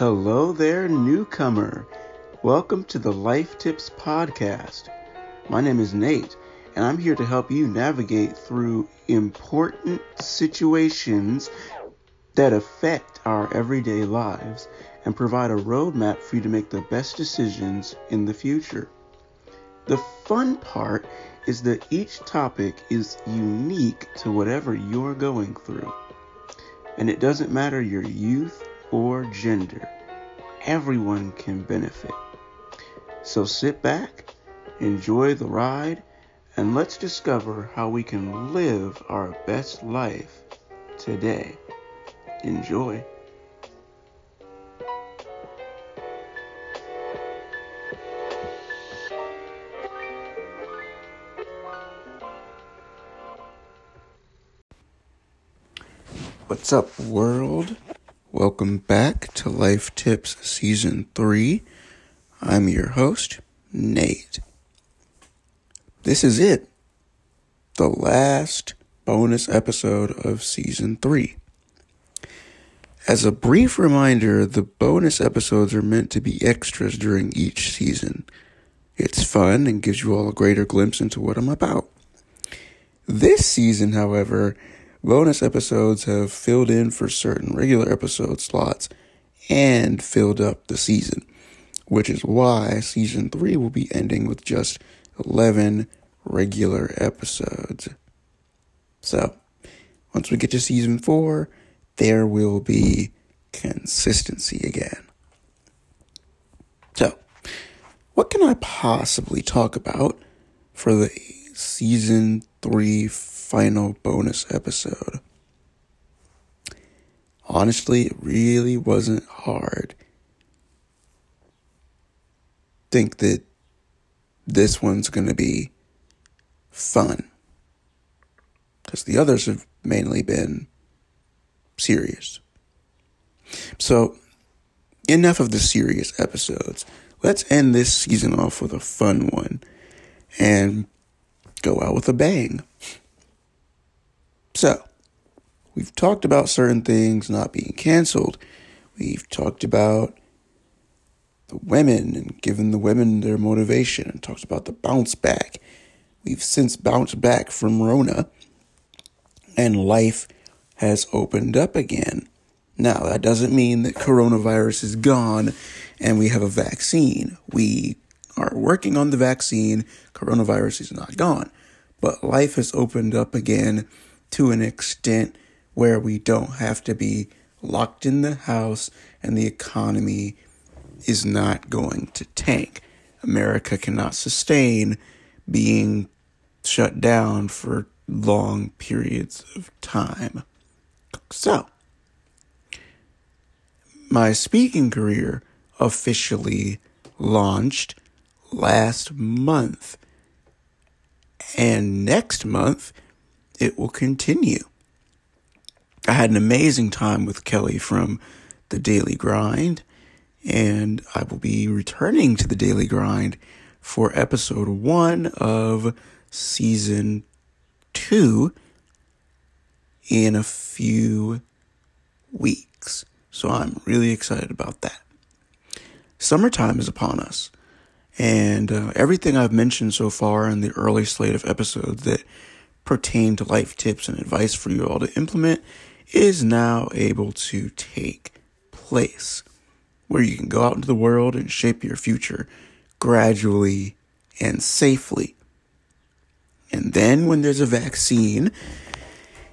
Hello there, newcomer. Welcome to the Life Tips Podcast. My name is Nate, and I'm here to help you navigate through important situations that affect our everyday lives and provide a roadmap for you to make the best decisions in the future. The fun part is that each topic is unique to whatever you're going through. And it doesn't matter your youth or gender, everyone can benefit. So sit back, enjoy the ride, and let's discover how we can live our best life today. Enjoy. What's up, world? Welcome back to Life Tips Season 3. I'm your host, Nate. This is it. The last bonus episode of Season 3. As a brief reminder, the bonus episodes are meant to be extras during each season. It's fun and gives you all a greater glimpse into what I'm about. This season, however, bonus episodes have filled in for certain regular episode slots and filled up the season, which is why season 3 will be ending with just 11 regular episodes. So, once we get to season 4, there will be consistency again. So, what can I possibly talk about for the season 3 final bonus episode. Honestly, it really wasn't hard. Think that this one's going to be fun. Because the others have mainly been serious. So, enough of the serious episodes. Let's end this season off with a fun one and go out with a bang. So, we've talked about certain things not being canceled. We've talked about the women and given the women their motivation and talked about the bounce back. We've since bounced back from Rona and life has opened up again. Now, that doesn't mean that coronavirus is gone and we have a vaccine. We are working on the vaccine. Coronavirus is not gone. But life has opened up again to an extent where we don't have to be locked in the house and the economy is not going to tank. America cannot sustain being shut down for long periods of time. So, my speaking career officially launched last month. And next month, it will continue. I had an amazing time with Kelly from the Daily Grind, and I will be returning to the Daily Grind for episode one of season two in a few weeks. So I'm really excited about that. Summertime is upon us, and uh, everything I've mentioned so far in the early slate of episodes that pertain to life tips and advice for you all to implement is now able to take place where you can go out into the world and shape your future gradually and safely. And then when there's a vaccine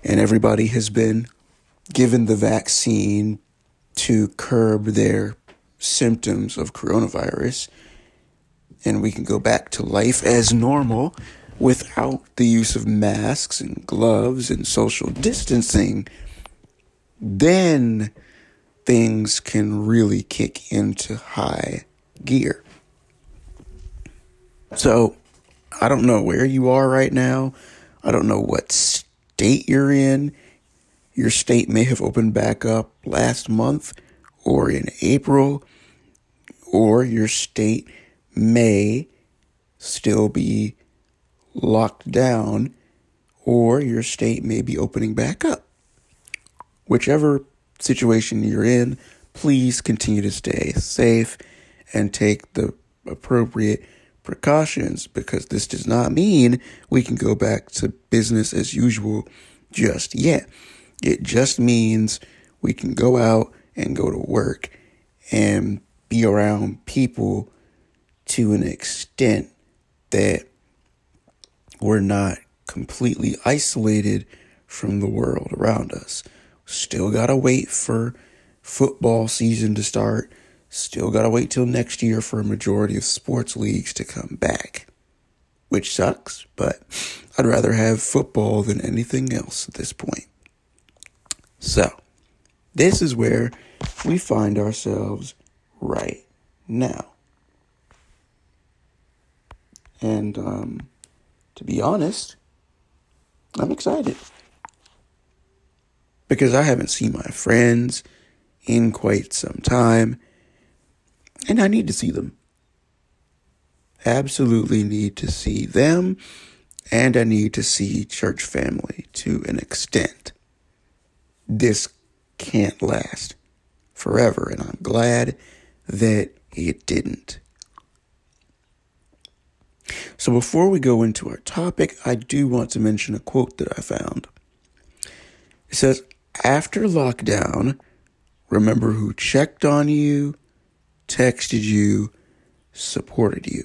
and everybody has been given the vaccine to curb their symptoms of coronavirus and we can go back to life as normal without the use of masks and gloves and social distancing, then things can really kick into high gear. So, I don't know where you are right now. I don't know what state you're in. Your state may have opened back up last month or in April, or your state may still be locked down, or your state may be opening back up. Whichever situation you're in, please continue to stay safe and take the appropriate precautions because this does not mean we can go back to business as usual just yet. It just means we can go out and go to work and be around people to an extent that we're not completely isolated from the world around us. Still gotta wait for football season to start. Still gotta wait till next year for a majority of sports leagues to come back. Which sucks, but I'd rather have football than anything else at this point. So, this is where we find ourselves right now. And um, to be honest, I'm excited because I haven't seen my friends in quite some time and I need to see them. Absolutely need to see them and I need to see church family to an extent. This can't last forever and I'm glad that it didn't. So before we go into our topic, I do want to mention a quote that I found. It says, after lockdown, remember who checked on you, texted you, supported you.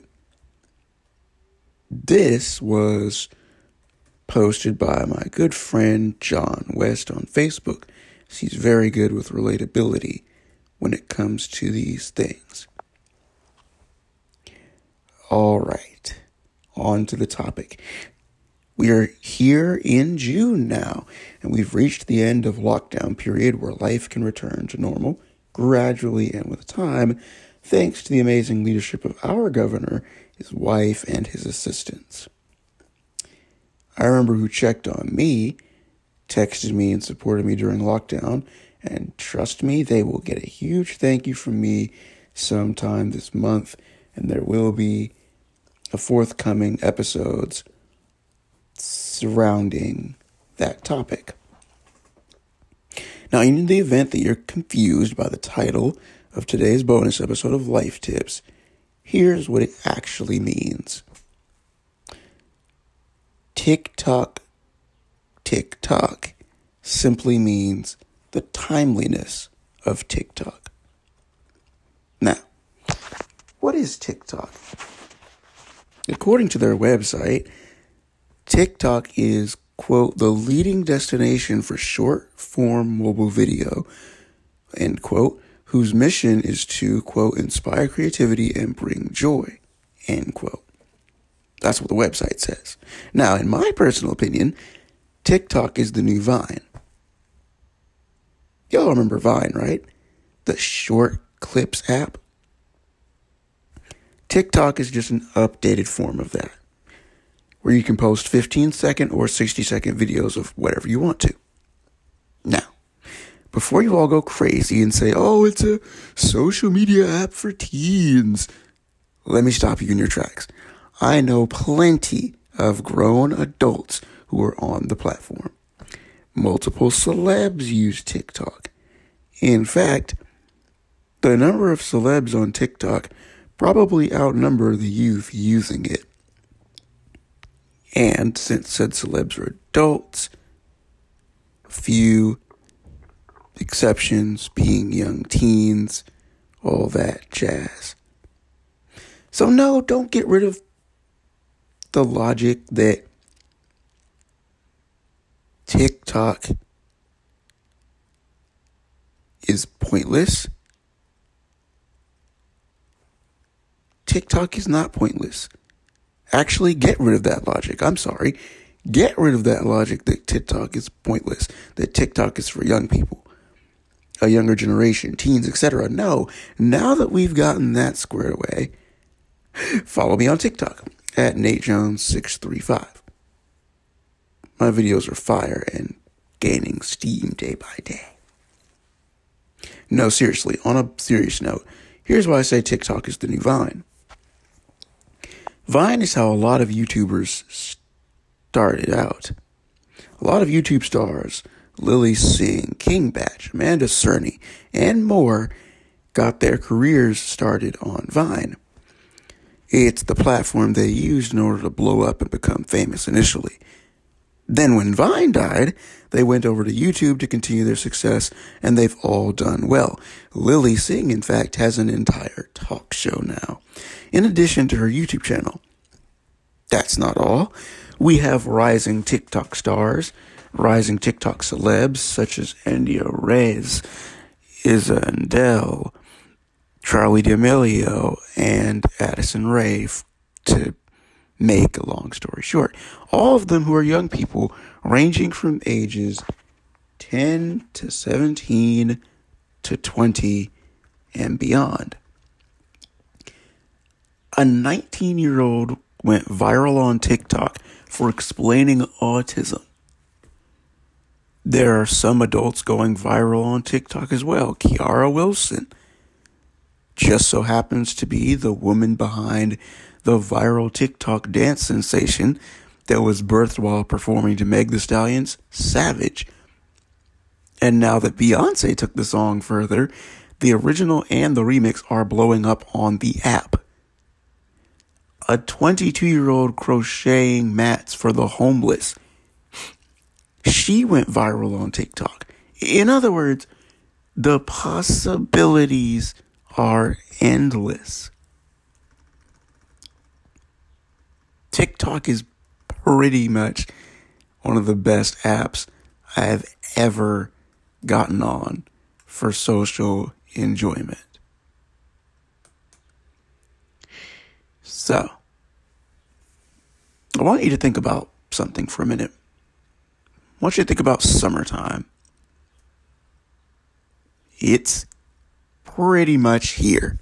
This was posted by my good friend John West on Facebook. He's very good with relatability when it comes to these things. All right, on to the topic. We are here in June now, and we've reached the end of lockdown period where life can return to normal gradually and with time, thanks to the amazing leadership of our governor, his wife, and his assistants. I remember who checked on me, texted me, and supported me during lockdown, and trust me, they will get a huge thank you from me sometime this month, and there will be a forthcoming episodes surrounding that topic. Now, in the event that you're confused by the title of today's bonus episode of Life Tips, here's what it actually means TikTok, TikTok simply means the timeliness of TikTok. Now, what is TikTok? According to their website, TikTok is, quote, the leading destination for short form mobile video, end quote, whose mission is to, quote, inspire creativity and bring joy, end quote. That's what the website says. Now, in my personal opinion, TikTok is the new Vine. Y'all remember Vine, right? The short clips app. TikTok is just an updated form of that, where you can post 15 second or 60 second videos of whatever you want to. Now, before you all go crazy and say, oh, it's a social media app for teens, let me stop you in your tracks. I know plenty of grown adults who are on the platform. Multiple celebs use TikTok. In fact, the number of celebs on TikTok probably outnumber the youth using it. And since said celebs are adults, a few exceptions being young teens, all that jazz. So, no, don't get rid of the logic that TikTok is pointless TikTok is not pointless. Actually, get rid of that logic. I'm sorry. Get rid of that logic that TikTok is pointless, that TikTok is for young people, a younger generation, teens, etc. No, now that we've gotten that squared away, follow me on TikTok at Nate Jones 635. My videos are fire and gaining steam day by day. No, seriously, on a serious note, here's why I say TikTok is the new Vine. Vine is how a lot of YouTubers started out. A lot of YouTube stars Lilly Singh, King Bach, Amanda Cerny, and more got their careers started on Vine. It's the platform they used in order to blow up and become famous initially. Then, when Vine died, they went over to YouTube to continue their success, and they've all done well. Lilly Singh, in fact, has an entire talk show now, in addition to her YouTube channel. That's not all. We have rising TikTok stars, rising TikTok celebs such as India Reyes, Izza Andel, Charli D'Amelio, and Addison Rae to make a long story short. All of them who are young people ranging from ages 10 to 17 to 20 and beyond. A 19 year old went viral on TikTok for explaining autism. There are some adults going viral on TikTok as well. Keara Wilson just so happens to be the woman behind the viral TikTok dance sensation that was birthed while performing to Meg the Stallion's Savage. And now that Beyonce took the song further, the original and the remix are blowing up on the app. A 22 year old crocheting mats for the homeless. She went viral on TikTok. In other words, the possibilities are endless. TikTok is pretty much one of the best apps I have ever gotten on for social enjoyment. So, I want you to think about something for a minute. I want you to think about summertime. It's pretty much here.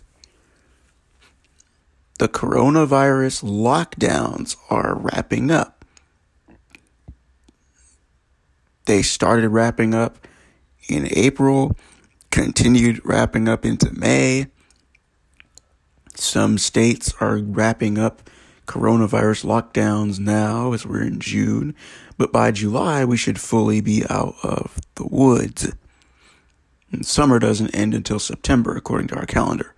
The coronavirus lockdowns are wrapping up. They started wrapping up in April, continued wrapping up into May. Some states are wrapping up coronavirus lockdowns now as we're in June, but by July we should fully be out of the woods. And summer doesn't end until September, according to our calendar.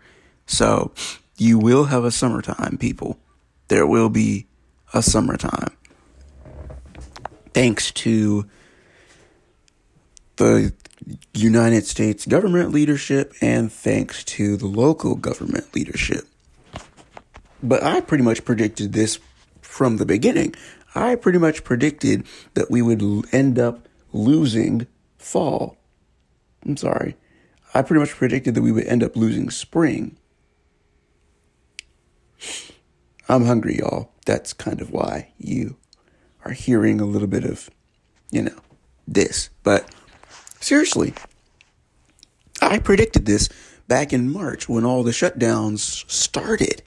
So you will have a summertime, people. There will be a summertime. Thanks to the United States government leadership and thanks to the local government leadership. But I pretty much predicted this from the beginning. I pretty much predicted that we would end up losing fall I'm sorry. I pretty much predicted that we would end up losing spring. I'm hungry, y'all. That's kind of why you are hearing a little bit of, you know, this. But seriously, I predicted this back in March when all the shutdowns started.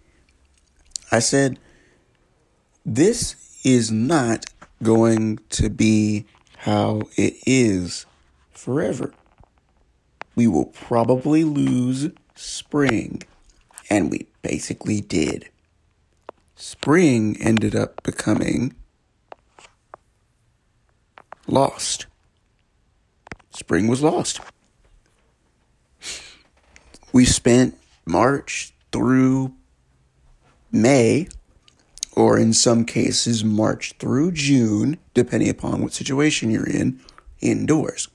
I said, this is not going to be how it is forever we will probably lose spring. And we basically did. Spring ended up becoming lost. Spring was lost. We spent March through May, or in some cases, March through June, depending upon what situation you're in, indoors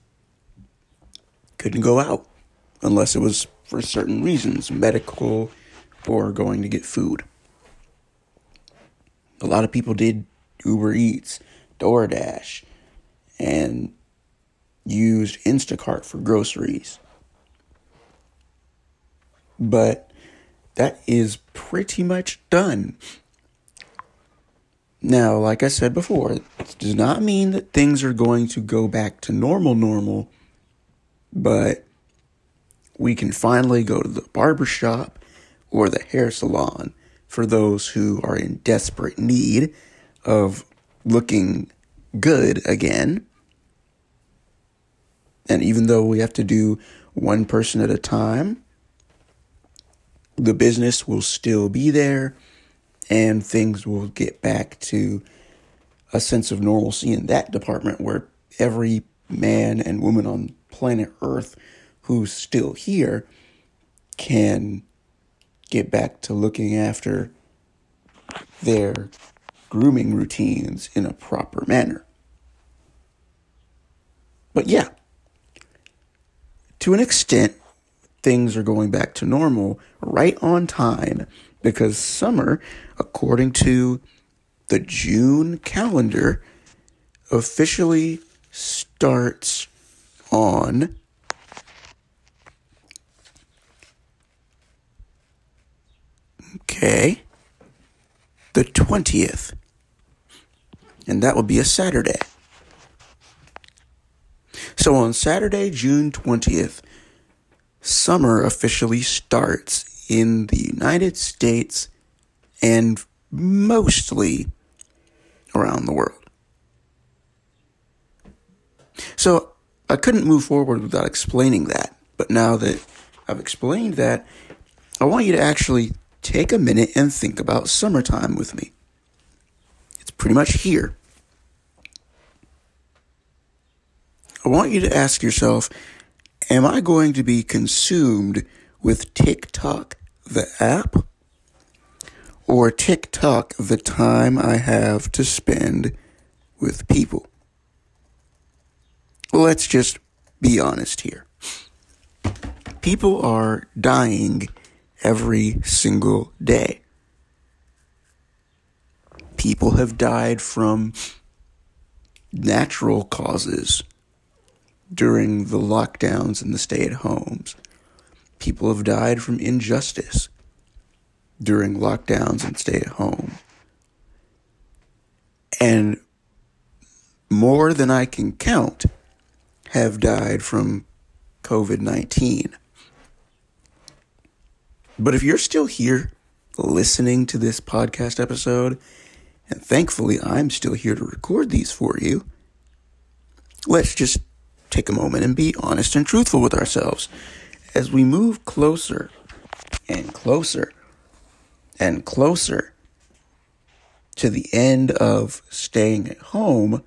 couldn't go out unless it was for certain reasons, medical or going to get food. A lot of people did Uber Eats, DoorDash, and used Instacart for groceries. But that is pretty much done. Now, like I said before, it does not mean that things are going to go back to normal, normal but we can finally go to the barber shop or the hair salon for those who are in desperate need of looking good again. And even though we have to do one person at a time, the business will still be there and things will get back to a sense of normalcy in that department where every man and woman on planet Earth who's still here can get back to looking after their grooming routines in a proper manner. But yeah, to an extent, things are going back to normal right on time because summer, according to the June calendar, officially starts on okay the 20th and that would be a Saturday. So on Saturday June 20th summer officially starts in the United States and mostly around the world so I couldn't move forward without explaining that. But now that I've explained that, I want you to actually take a minute and think about summertime with me. It's pretty much here. I want you to ask yourself Am I going to be consumed with TikTok, the app, or TikTok, the time I have to spend with people? let's just be honest here. People are dying every single day. People have died from natural causes during the lockdowns and the stay at homes. People have died from injustice during lockdowns and stay at home. And more than I can count have died from COVID 19. But if you're still here listening to this podcast episode, and thankfully I'm still here to record these for you, let's just take a moment and be honest and truthful with ourselves. As we move closer and closer and closer to the end of staying at home,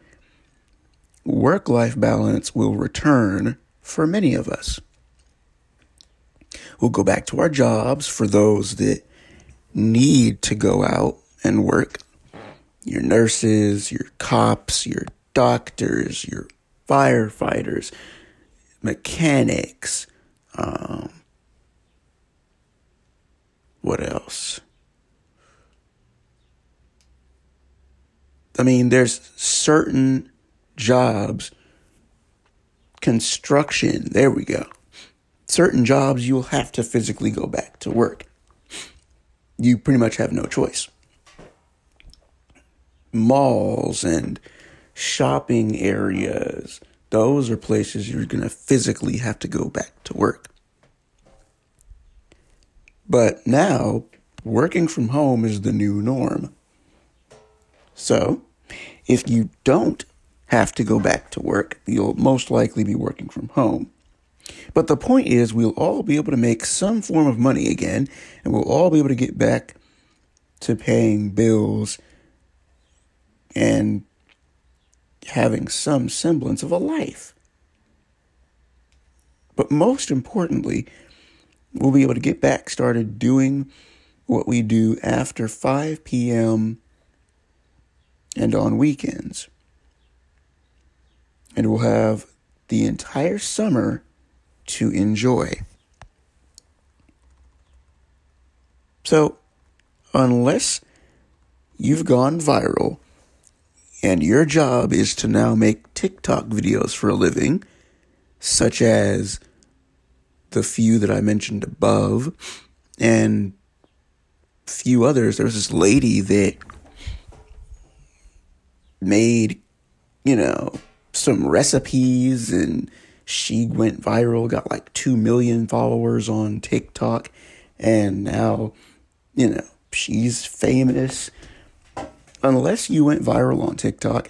work life balance will return for many of us. We'll go back to our jobs for those that need to go out and work. Your nurses, your cops, your doctors, your firefighters, mechanics, um, what else? I mean, there's certain jobs, construction, there we go. Certain jobs you'll have to physically go back to work. You pretty much have no choice. Malls and shopping areas, those are places you're going to physically have to go back to work. But now, working from home is the new norm. So, if you don't have to go back to work. You'll most likely be working from home. But the point is, we'll all be able to make some form of money again, and we'll all be able to get back to paying bills and having some semblance of a life. But most importantly, we'll be able to get back started doing what we do after 5 p.m. and on weekends and we'll have the entire summer to enjoy. So, unless you've gone viral and your job is to now make TikTok videos for a living, such as the few that I mentioned above, and few others, there was this lady that made, you know, some recipes and she went viral, got like 2 million followers on TikTok, and now, you know, she's famous. Unless you went viral on TikTok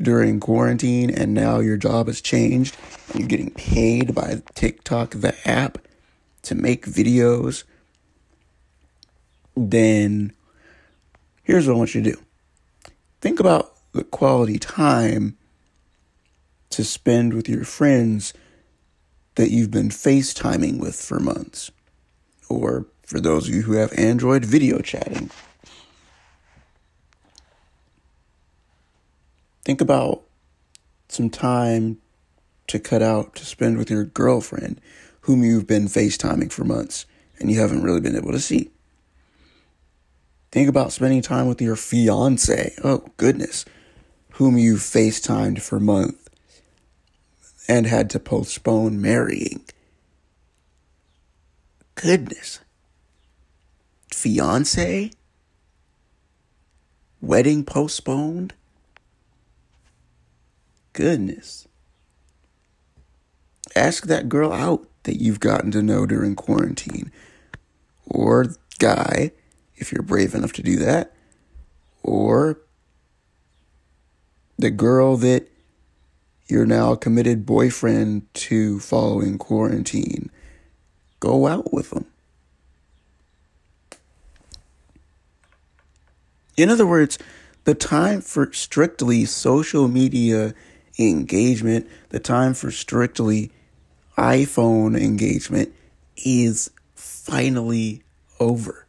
during quarantine and now your job has changed and you're getting paid by TikTok, the app, to make videos, then here's what I want you to do think about the quality time to spend with your friends that you've been FaceTiming with for months. Or for those of you who have Android, video chatting. Think about some time to cut out to spend with your girlfriend, whom you've been FaceTiming for months and you haven't really been able to see. Think about spending time with your fiance. Oh, goodness. Whom you FaceTimed for months and had to postpone marrying. Goodness. Fiance? Wedding postponed? Goodness. Ask that girl out that you've gotten to know during quarantine. Or guy, if you're brave enough to do that. Or the girl that you're now a committed boyfriend to following quarantine. Go out with them. In other words, the time for strictly social media engagement, the time for strictly iPhone engagement is finally over.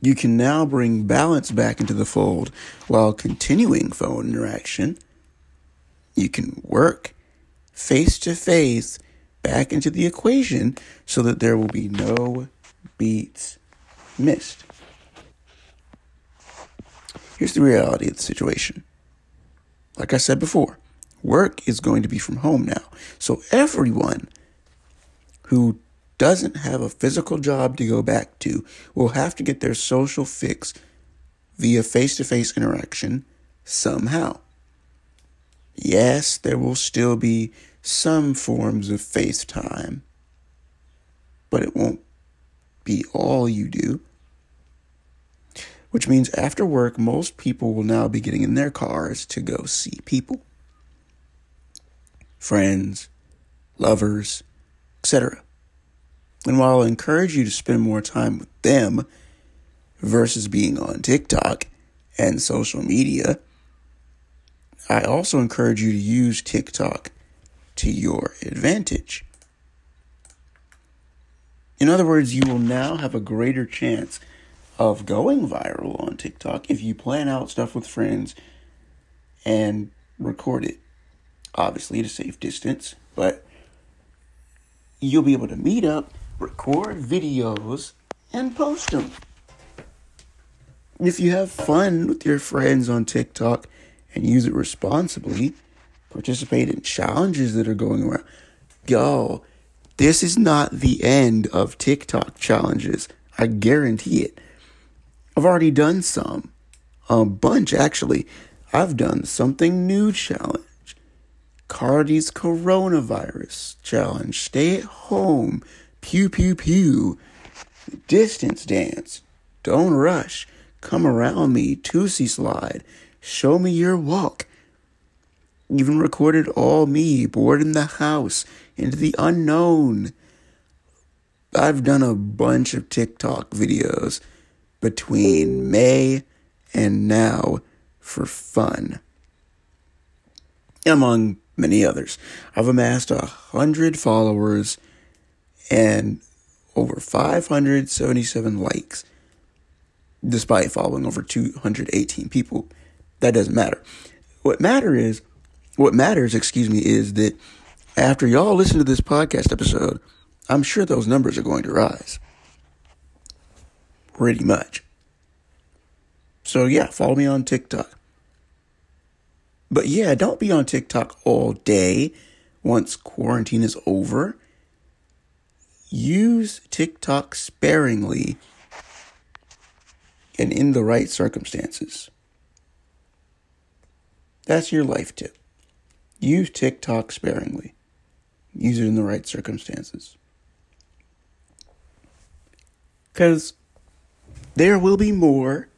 You can now bring balance back into the fold while continuing phone interaction. You can work face to face back into the equation so that there will be no beats missed. Here's the reality of the situation. Like I said before, work is going to be from home now. So everyone who doesn't have a physical job to go back to will have to get their social fix via face to face interaction somehow. Yes, there will still be some forms of FaceTime, but it won't be all you do. Which means after work, most people will now be getting in their cars to go see people friends, lovers, etc. And while I encourage you to spend more time with them versus being on TikTok and social media, I also encourage you to use TikTok to your advantage. In other words, you will now have a greater chance of going viral on TikTok if you plan out stuff with friends and record it obviously at a safe distance, but you'll be able to meet up, record videos, and post them. If you have fun with your friends on TikTok and use it responsibly, participate in challenges that are going around. Yo, this is not the end of TikTok challenges. I guarantee it. I've already done some. A bunch, actually. I've done something new challenge. Cardi's coronavirus challenge. Stay at home. Pew, pew, pew. Distance dance. Don't rush. Come around me. Toosie slide. Show me your walk. Even recorded all me bored in the house into the unknown. I've done a bunch of TikTok videos between May and now for fun. Among many others. I've amassed a hundred followers and over 577 likes, despite following over 218 people. That doesn't matter. What matter is, what matters, excuse me, is that after y'all listen to this podcast episode, I'm sure those numbers are going to rise. Pretty much. So yeah, follow me on TikTok. But yeah, don't be on TikTok all day once quarantine is over. Use TikTok sparingly and in the right circumstances. That's your life tip. Use TikTok sparingly. Use it in the right circumstances. Because there will be more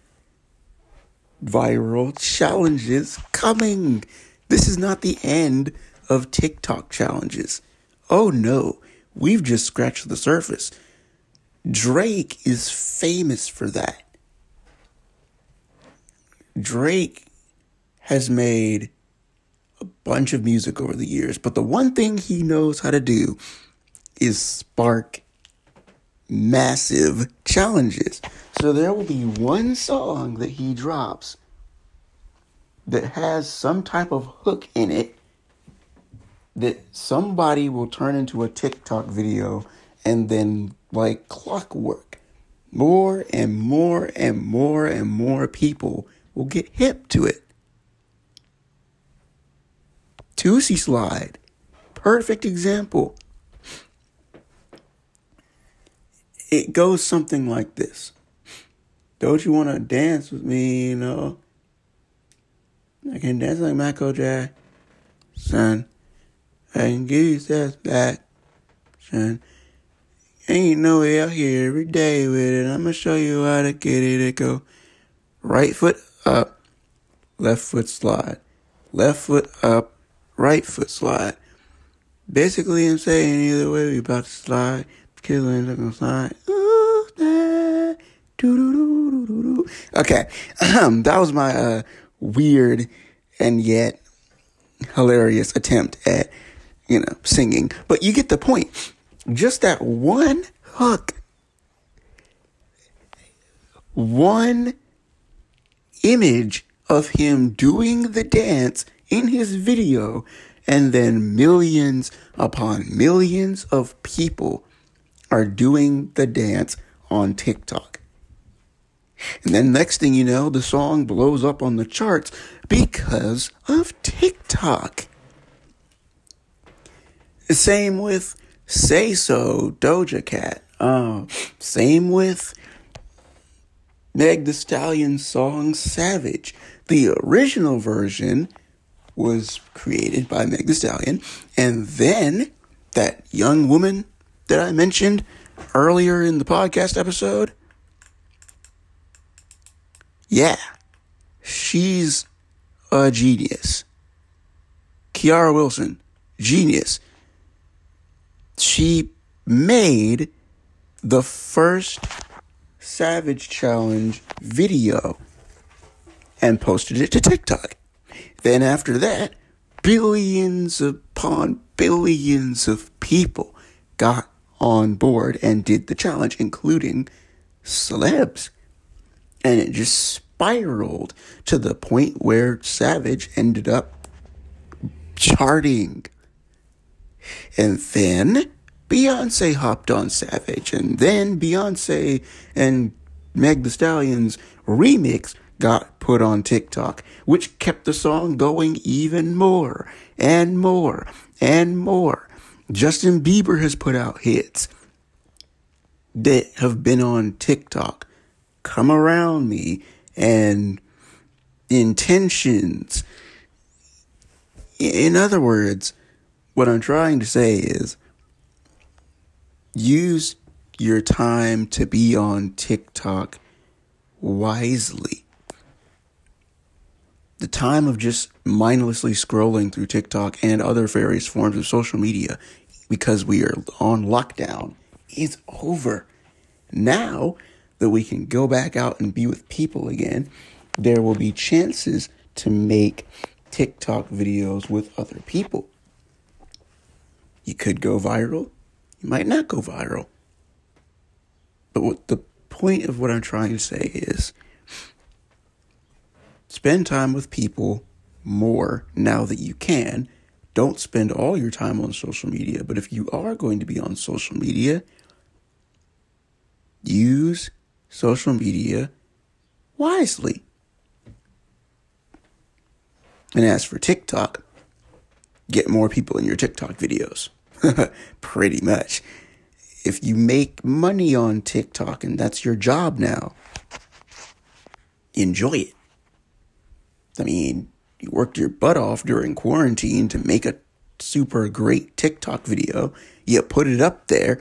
viral challenges coming. This is not the end of TikTok challenges. Oh no, we've just scratched the surface. Drake is famous for that. Drake has made a bunch of music over the years, but the one thing he knows how to do is spark massive challenges. So there will be one song that he drops that has some type of hook in it that somebody will turn into a TikTok video and then like clockwork more and more and more and more people will get hip to it. Toosie Slide, perfect example. It goes something like this. Don't you want to dance with me, you know? I can dance like Michael Jackson. I can give you satisfaction. Ain't no way out here every day with it. I'm gonna show you how to get it go. Right foot up, left foot slide. Left foot up, right foot slide. Basically, I'm saying either way we about to slide. Killing looking slide. Okay, um, that was my uh, weird and yet hilarious attempt at you know singing, but you get the point. Just that one hook, one image of him doing the dance in his video, and then millions upon millions of people are doing the dance on TikTok. And then next thing you know, the song blows up on the charts because of TikTok. Same with Say So, Doja Cat. Uh, same with Meg the Stallion's song Savage. The original version was created by Meg the Stallion, and then that young woman that I mentioned earlier in the podcast episode, yeah, she's a genius. Keara Wilson, genius she made the first Savage Challenge video and posted it to TikTok. Then after that, billions upon billions of people got on board and did the challenge, including celebs. And it just spiraled to the point where Savage ended up charting and then Beyonce hopped on Savage. And then Beyonce and Meg the Stallion's remix got put on TikTok, which kept the song going even more and more and more. Justin Bieber has put out hits that have been on TikTok. Come Around Me and Intentions. In other words, what I'm trying to say is use your time to be on TikTok wisely. The time of just mindlessly scrolling through TikTok and other various forms of social media because we are on lockdown is over. Now that we can go back out and be with people again, there will be chances to make TikTok videos with other people. You could go viral. You might not go viral. But what the point of what I'm trying to say is spend time with people more now that you can. Don't spend all your time on social media, but if you are going to be on social media, use social media wisely. And as for TikTok, get more people in your TikTok videos. Pretty much. If you make money on TikTok and that's your job now, enjoy it. I mean, you worked your butt off during quarantine to make a super great TikTok video. You put it up there,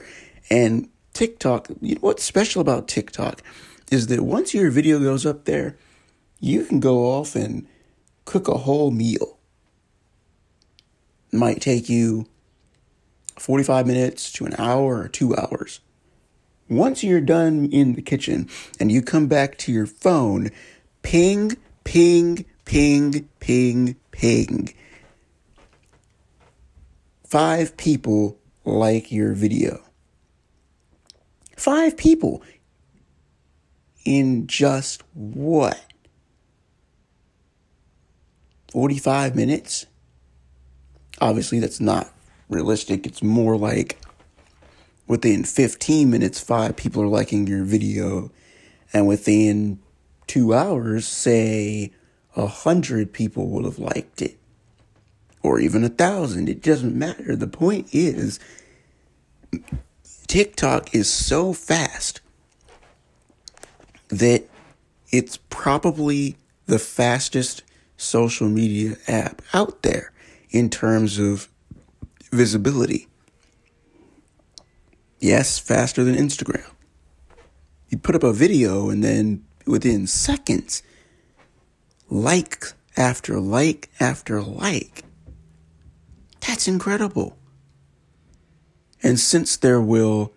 and TikTok, you know what's special about TikTok is that once your video goes up there, you can go off and cook a whole meal. It might take you 45 minutes to an hour or two hours. Once you're done in the kitchen and you come back to your phone, ping, ping, ping, ping, ping. five people like your video. Five people in just what? 45 minutes? Obviously, that's not realistic. It's more like within 15 minutes, five people are liking your video, and within two hours, say a hundred people would have liked it, or even a thousand. It doesn't matter. The point is, TikTok is so fast that it's probably the fastest social media app out there in terms of visibility. Yes, faster than Instagram. You put up a video and then within seconds, like after like after like. That's incredible. And since there will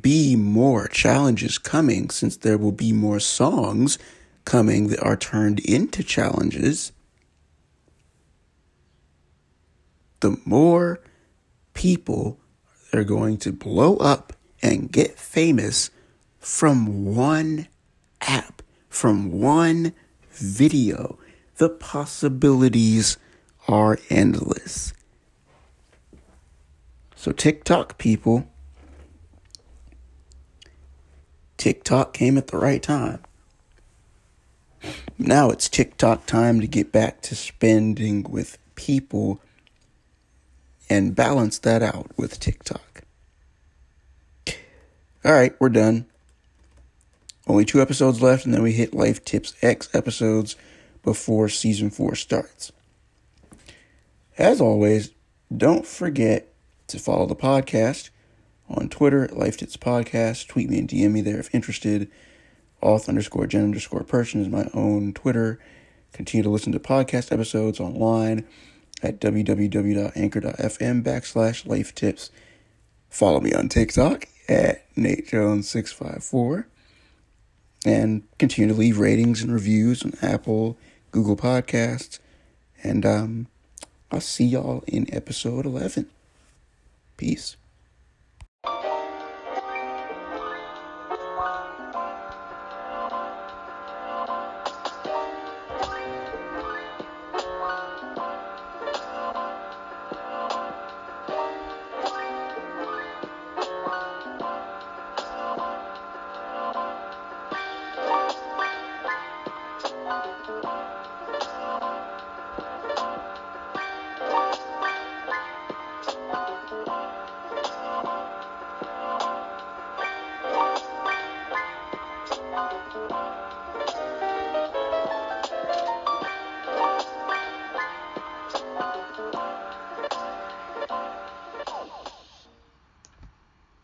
be more challenges coming, since there will be more songs coming that are turned into challenges, the more people are going to blow up and get famous from one app, from one video. The possibilities are endless. So, TikTok people, TikTok came at the right time. Now it's TikTok time to get back to spending with people and balance that out with TikTok. All right, we're done. Only two episodes left, and then we hit Life Tips X episodes before season four starts. As always, don't forget to follow the podcast on Twitter Life Tips Podcast. Tweet me and DM me there if interested. Auth underscore Jen underscore person is my own Twitter. Continue to listen to podcast episodes online at www.anchor.fm backslash life tips. Follow me on TikTok at Nate Jones 654 and continue to leave ratings and reviews on Apple, Google Podcasts. And um, I'll see y'all in episode 11. Peace.